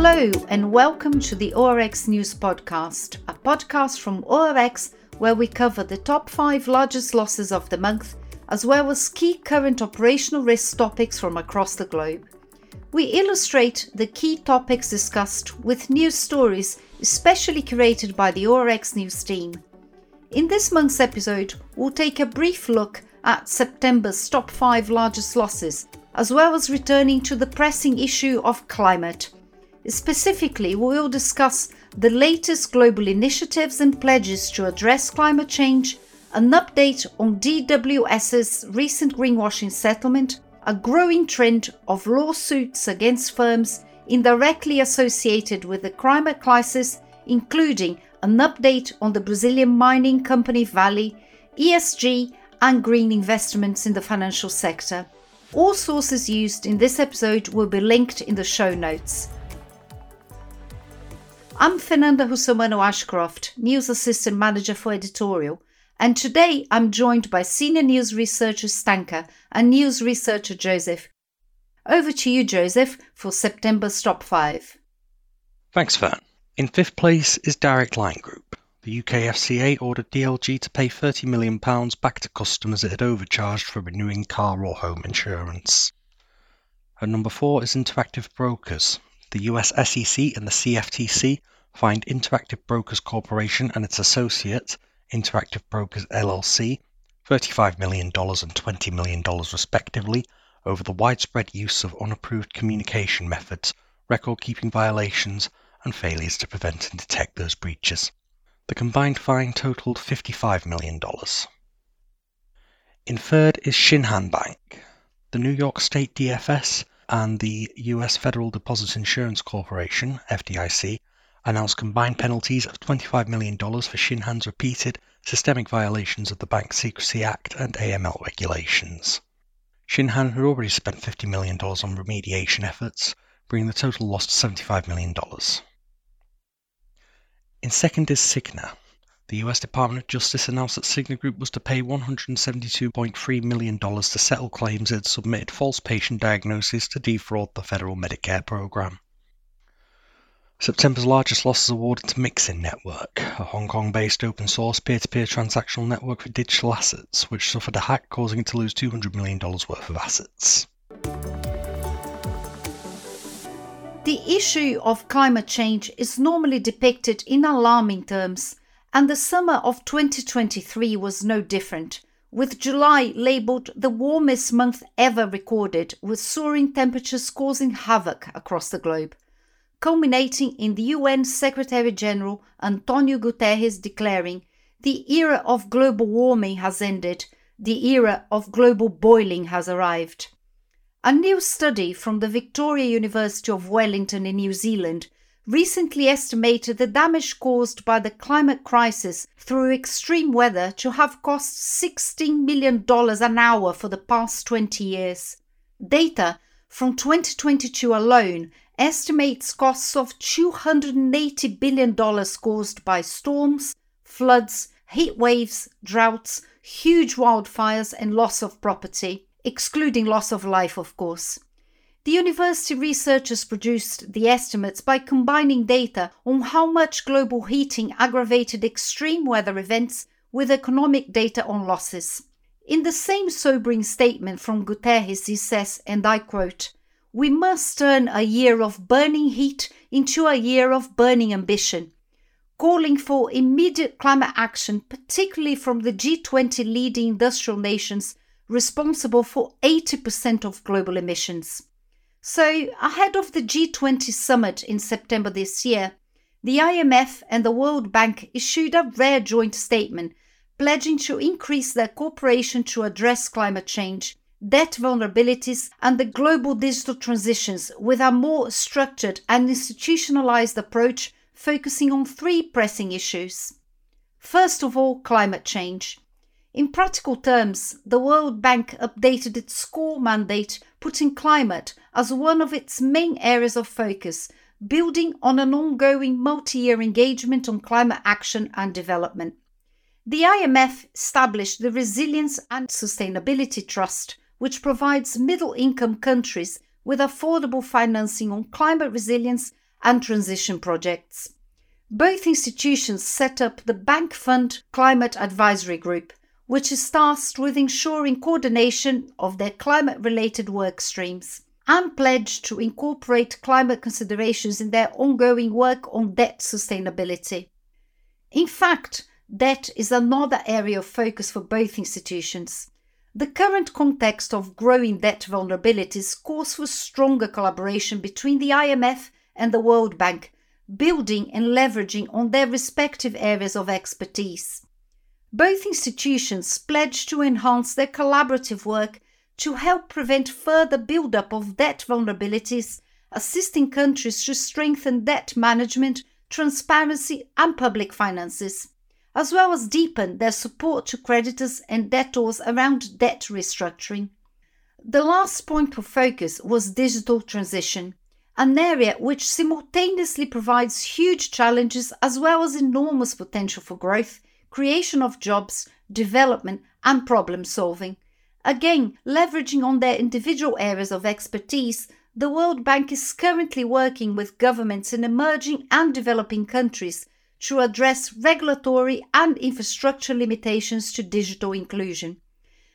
Hello, and welcome to the ORX News Podcast, a podcast from ORX where we cover the top five largest losses of the month, as well as key current operational risk topics from across the globe. We illustrate the key topics discussed with news stories especially curated by the ORX News team. In this month's episode, we'll take a brief look at September's top five largest losses, as well as returning to the pressing issue of climate. Specifically, we will discuss the latest global initiatives and pledges to address climate change, an update on DWS's recent greenwashing settlement, a growing trend of lawsuits against firms indirectly associated with the climate crisis, including an update on the Brazilian mining company Vale, ESG, and green investments in the financial sector. All sources used in this episode will be linked in the show notes. I'm Fernanda Russomano Ashcroft, News Assistant Manager for Editorial, and today I'm joined by Senior News Researcher Stanka and News Researcher Joseph. Over to you, Joseph, for September's top five. Thanks, Fern. In fifth place is Direct Line Group. The UK FCA ordered DLG to pay £30 million back to customers it had overcharged for renewing car or home insurance. At number four is Interactive Brokers. The US SEC and the CFTC fined Interactive Brokers Corporation and its associate, Interactive Brokers LLC, $35 million and $20 million respectively over the widespread use of unapproved communication methods, record keeping violations, and failures to prevent and detect those breaches. The combined fine totaled $55 million. In third is Shinhan Bank. The New York State DFS and the U.S. Federal Deposit Insurance Corporation, FDIC, announced combined penalties of $25 million for Shinhan's repeated systemic violations of the Bank Secrecy Act and AML regulations. Shinhan had already spent $50 million on remediation efforts, bringing the total loss to $75 million. In second is Cigna. The US Department of Justice announced that Cigna Group was to pay $172.3 million to settle claims it had submitted false patient diagnoses to defraud the federal Medicare program. September's largest loss is awarded to Mixin Network, a Hong Kong based open source peer to peer transactional network for digital assets, which suffered a hack causing it to lose $200 million worth of assets. The issue of climate change is normally depicted in alarming terms, and the summer of 2023 was no different, with July labelled the warmest month ever recorded, with soaring temperatures causing havoc across the globe culminating in the UN Secretary General Antonio Guterres declaring, The era of global warming has ended, the era of global boiling has arrived. A new study from the Victoria University of Wellington in New Zealand recently estimated the damage caused by the climate crisis through extreme weather to have cost $16 million an hour for the past 20 years. Data from 2022 alone estimates costs of $280 billion caused by storms, floods, heat waves, droughts, huge wildfires, and loss of property, excluding loss of life, of course. The university researchers produced the estimates by combining data on how much global heating aggravated extreme weather events with economic data on losses. In the same sobering statement from Guterres, he says, and I quote, we must turn a year of burning heat into a year of burning ambition, calling for immediate climate action, particularly from the G20 leading industrial nations responsible for 80% of global emissions. So, ahead of the G20 summit in September this year, the IMF and the World Bank issued a rare joint statement pledging to increase their cooperation to address climate change debt vulnerabilities, and the global digital transitions with a more structured and institutionalized approach focusing on three pressing issues. First of all, climate change. In practical terms, the World Bank updated its core mandate, putting climate as one of its main areas of focus, building on an ongoing multi year engagement on climate action and development. The IMF established the Resilience and Sustainability Trust, which provides middle income countries with affordable financing on climate resilience and transition projects. Both institutions set up the Bank Fund Climate Advisory Group, which is tasked with ensuring coordination of their climate related work streams and pledged to incorporate climate considerations in their ongoing work on debt sustainability. In fact, debt is another area of focus for both institutions. The current context of growing debt vulnerabilities calls for stronger collaboration between the IMF and the World Bank building and leveraging on their respective areas of expertise. Both institutions pledged to enhance their collaborative work to help prevent further buildup of debt vulnerabilities, assisting countries to strengthen debt management, transparency, and public finances, as well as deepen their support to creditors and debtors around debt restructuring. The last point of focus was digital transition, an area which simultaneously provides huge challenges as well as enormous potential for growth, creation of jobs, development, and problem solving. Again, leveraging on their individual areas of expertise, the World Bank is currently working with governments in emerging and developing countries to address regulatory and infrastructure limitations to digital inclusion.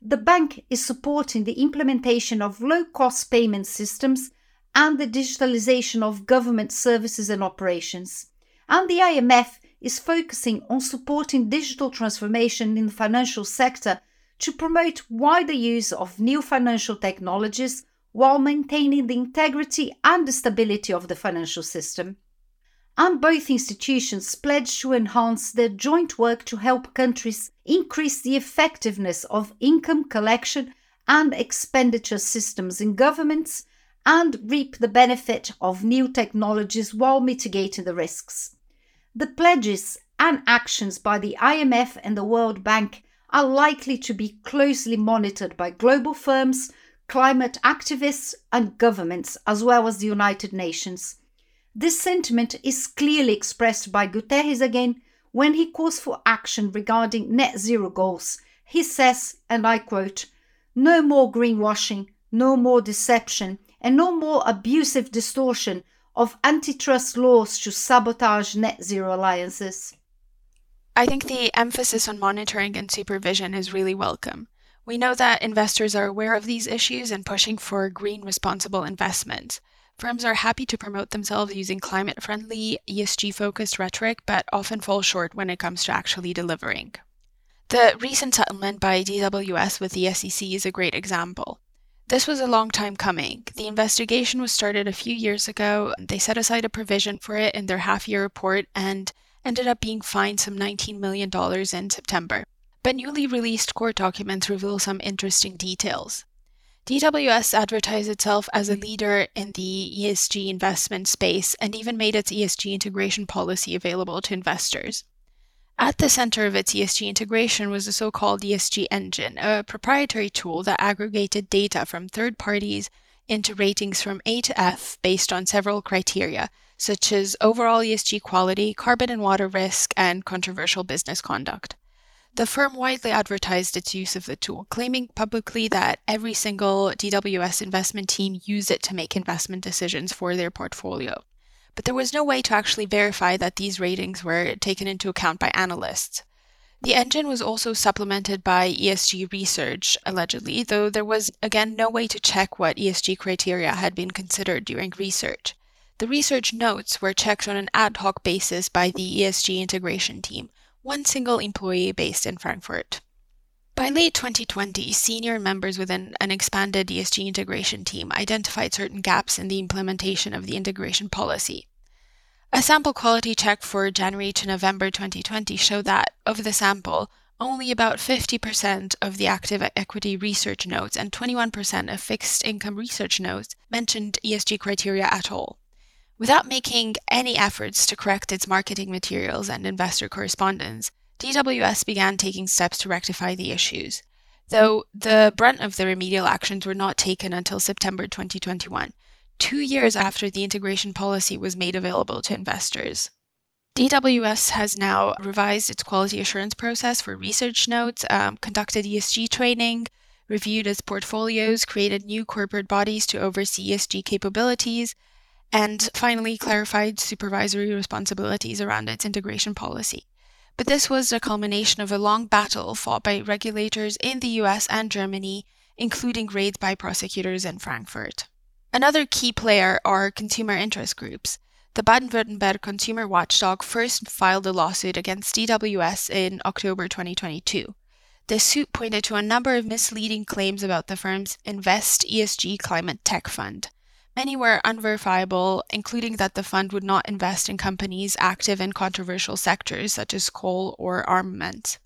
The bank is supporting the implementation of low cost payment systems and the digitalization of government services and operations. And the IMF is focusing on supporting digital transformation in the financial sector to promote wider use of new financial technologies while maintaining the integrity and the stability of the financial system. And both institutions pledge to enhance their joint work to help countries increase the effectiveness of income collection and expenditure systems in governments and reap the benefit of new technologies while mitigating the risks. The pledges and actions by the IMF and the World Bank are likely to be closely monitored by global firms, climate activists, and governments, as well as the United Nations. This sentiment is clearly expressed by Guterres again when he calls for action regarding net zero goals. He says, and I quote, No more greenwashing, no more deception, and no more abusive distortion of antitrust laws to sabotage net zero alliances. I think the emphasis on monitoring and supervision is really welcome. We know that investors are aware of these issues and pushing for green responsible investment. Firms are happy to promote themselves using climate friendly, ESG focused rhetoric, but often fall short when it comes to actually delivering. The recent settlement by DWS with the SEC is a great example. This was a long time coming. The investigation was started a few years ago. They set aside a provision for it in their half year report and ended up being fined some $19 million in September. But newly released court documents reveal some interesting details. DWS advertised itself as a leader in the ESG investment space and even made its ESG integration policy available to investors. At the center of its ESG integration was the so called ESG Engine, a proprietary tool that aggregated data from third parties into ratings from A to F based on several criteria, such as overall ESG quality, carbon and water risk, and controversial business conduct. The firm widely advertised its use of the tool, claiming publicly that every single DWS investment team used it to make investment decisions for their portfolio but there was no way to actually verify that these ratings were taken into account by analysts. The engine was also supplemented by ESG research, allegedly, though there was again no way to check what ESG criteria had been considered during research. The research notes were checked on an ad hoc basis by the ESG integration team, one single employee based in Frankfurt. By late 2020, senior members within an expanded ESG integration team identified certain gaps in the implementation of the integration policy. A sample quality check for January to November 2020 showed that, of the sample, only about 50% of the active equity research notes and 21% of fixed income research notes mentioned ESG criteria at all. Without making any efforts to correct its marketing materials and investor correspondence, DWS began taking steps to rectify the issues, though the brunt of the remedial actions were not taken until September 2021, two years after the integration policy was made available to investors. DWS has now revised its quality assurance process for research notes, um, conducted ESG training, reviewed its portfolios, created new corporate bodies to oversee ESG capabilities, and finally clarified supervisory responsibilities around its integration policy. But this was the culmination of a long battle fought by regulators in the US and Germany, including raids by prosecutors in Frankfurt. Another key player are consumer interest groups. The Baden Württemberg consumer watchdog first filed a lawsuit against DWS in October 2022. The suit pointed to a number of misleading claims about the firm's Invest ESG Climate Tech Fund. Many were unverifiable, including that the fund would not invest in companies active in controversial sectors such as coal or armament.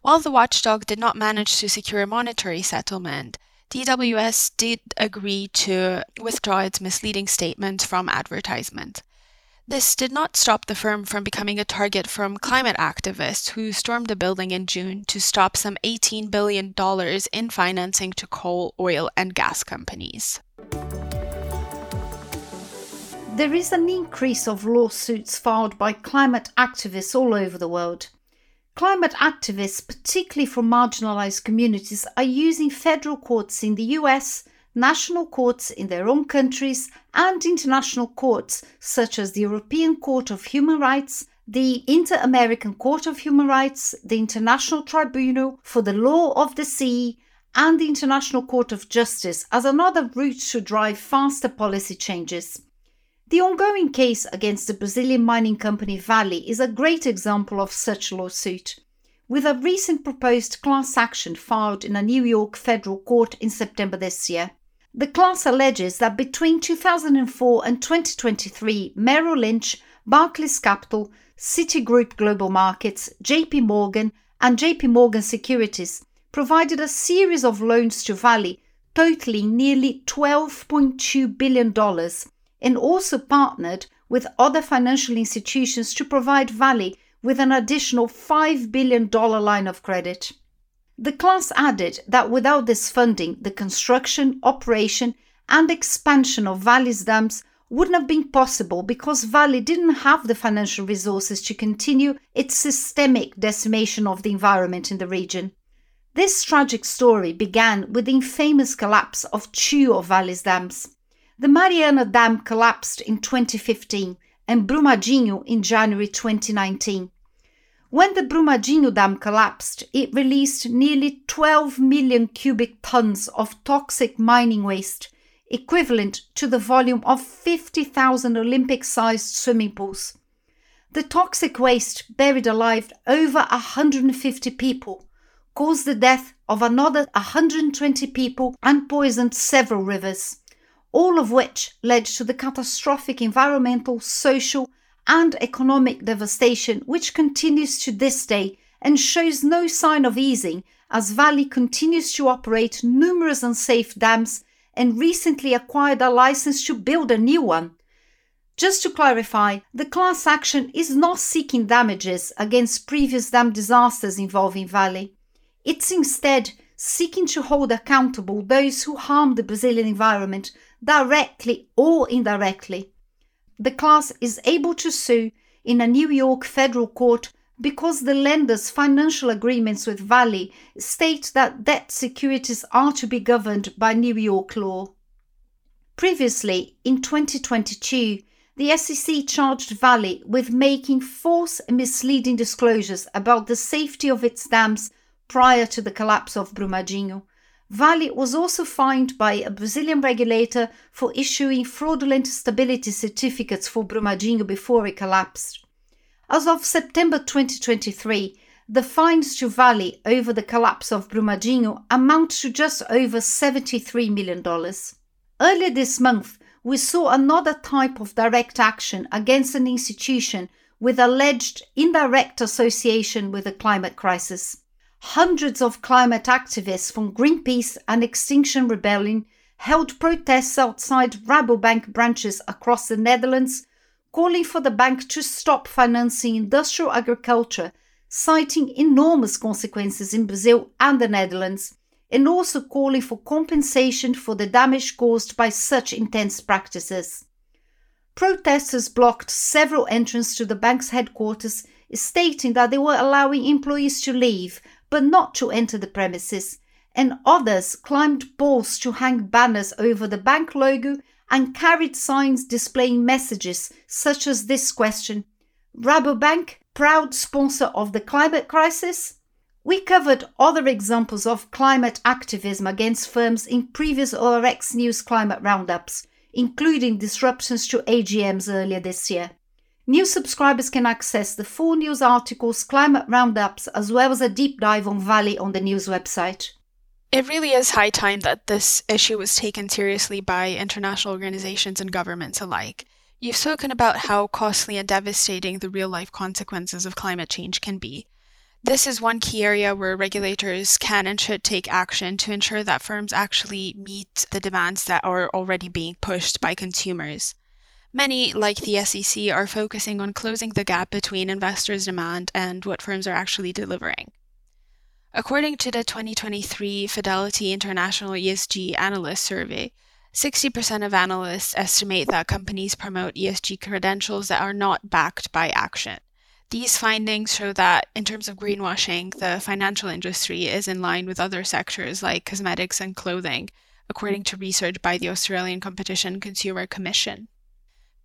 While the watchdog did not manage to secure a monetary settlement, DWS did agree to withdraw its misleading statement from advertisement. This did not stop the firm from becoming a target from climate activists who stormed the building in June to stop some $18 billion in financing to coal, oil, and gas companies. There is an increase of lawsuits filed by climate activists all over the world. Climate activists, particularly from marginalized communities, are using federal courts in the US, national courts in their own countries, and international courts such as the European Court of Human Rights, the Inter American Court of Human Rights, the International Tribunal for the Law of the Sea, and the International Court of Justice as another route to drive faster policy changes. The ongoing case against the Brazilian mining company Vale is a great example of such lawsuit, with a recent proposed class action filed in a New York federal court in September this year. The class alleges that between 2004 and 2023, Merrill Lynch, Barclays Capital, Citigroup Global Markets, JP Morgan, and JP Morgan Securities provided a series of loans to Vale totaling nearly $12.2 billion and also partnered with other financial institutions to provide Vale with an additional $5 billion line of credit. The class added that without this funding, the construction, operation, and expansion of Vale's dams wouldn't have been possible because Vale didn't have the financial resources to continue its systemic decimation of the environment in the region. This tragic story began with the infamous collapse of two of Vale's dams. The Mariana Dam collapsed in 2015 and Brumadinho in January 2019. When the Brumadinho Dam collapsed, it released nearly 12 million cubic tons of toxic mining waste, equivalent to the volume of 50,000 Olympic sized swimming pools. The toxic waste buried alive over 150 people, caused the death of another 120 people, and poisoned several rivers all of which led to the catastrophic environmental, social, and economic devastation which continues to this day and shows no sign of easing as Vale continues to operate numerous unsafe dams and recently acquired a license to build a new one. Just to clarify, the class action is not seeking damages against previous dam disasters involving Vale. It's instead seeking to hold accountable those who harm the Brazilian environment directly or indirectly. The class is able to sue in a New York federal court because the lender's financial agreements with Vale state that debt securities are to be governed by New York law. Previously, in 2022, the SEC charged Vale with making false and misleading disclosures about the safety of its dams prior to the collapse of Brumadinho, Vale was also fined by a Brazilian regulator for issuing fraudulent stability certificates for Brumadinho before it collapsed. As of September 2023, the fines to Vale over the collapse of Brumadinho amount to just over $73 million. Earlier this month, we saw another type of direct action against an institution with alleged indirect association with the climate crisis hundreds of climate activists from Greenpeace and Extinction Rebellion held protests outside Rabobank branches across the Netherlands, calling for the bank to stop financing industrial agriculture, citing enormous consequences in Brazil and the Netherlands, and also calling for compensation for the damage caused by such intense practices. Protesters blocked several entrances to the bank's headquarters, stating that they were allowing employees to leave but not to enter the premises, and others climbed poles to hang banners over the bank logo and carried signs displaying messages such as this question Rabobank, proud sponsor of the climate crisis? We covered other examples of climate activism against firms in previous ORX News climate roundups, including disruptions to AGMs earlier this year. New subscribers can access the full news articles, climate roundups, as well as a deep dive on Vale on the news website. It really is high time that this issue was taken seriously by international organizations and governments alike. You've spoken about how costly and devastating the real life consequences of climate change can be. This is one key area where regulators can and should take action to ensure that firms actually meet the demands that are already being pushed by consumers. Many, like the SEC, are focusing on closing the gap between investors' demand and what firms are actually delivering. According to the 2023 Fidelity International ESG Analyst Survey, 60% of analysts estimate that companies promote ESG credentials that are not backed by action. These findings show that, in terms of greenwashing, the financial industry is in line with other sectors like cosmetics and clothing, according to research by the Australian Competition Consumer Commission.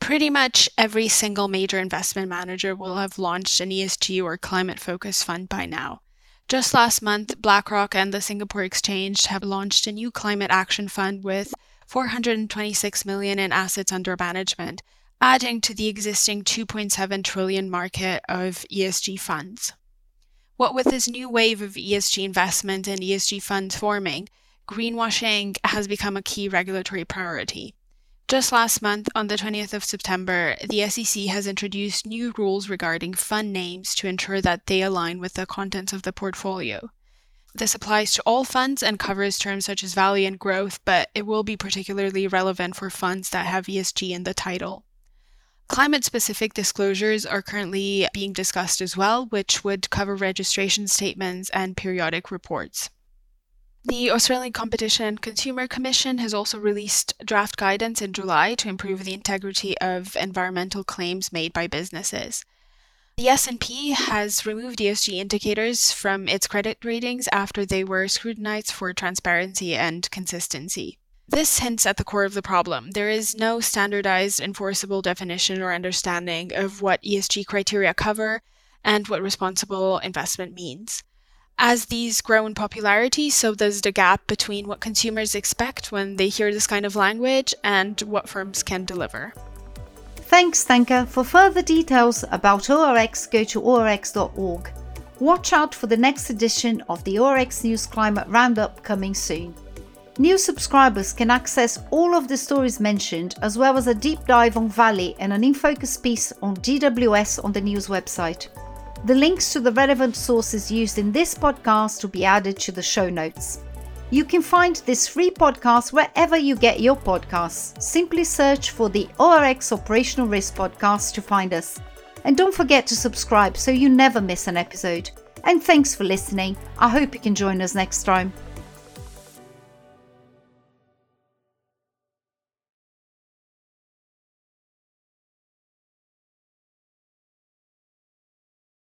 Pretty much every single major investment manager will have launched an ESG or climate focused fund by now. Just last month, BlackRock and the Singapore Exchange have launched a new climate action fund with 426 million in assets under management, adding to the existing 2.7 trillion market of ESG funds. What with this new wave of ESG investment and ESG funds forming, greenwashing has become a key regulatory priority. Just last month, on the 20th of September, the SEC has introduced new rules regarding fund names to ensure that they align with the contents of the portfolio. This applies to all funds and covers terms such as value and growth, but it will be particularly relevant for funds that have ESG in the title. Climate specific disclosures are currently being discussed as well, which would cover registration statements and periodic reports. The Australian Competition and Consumer Commission has also released draft guidance in July to improve the integrity of environmental claims made by businesses. The S&P has removed ESG indicators from its credit ratings after they were scrutinized for transparency and consistency. This hints at the core of the problem. There is no standardized enforceable definition or understanding of what ESG criteria cover and what responsible investment means. As these grow in popularity, so does the gap between what consumers expect when they hear this kind of language and what firms can deliver. Thanks, Stanka. For further details about ORX, go to orx.org. Watch out for the next edition of the ORX News Climate Roundup coming soon. New subscribers can access all of the stories mentioned, as well as a deep dive on Vale and an in focus piece on DWS on the news website. The links to the relevant sources used in this podcast will be added to the show notes. You can find this free podcast wherever you get your podcasts. Simply search for the ORX Operational Risk Podcast to find us. And don't forget to subscribe so you never miss an episode. And thanks for listening. I hope you can join us next time.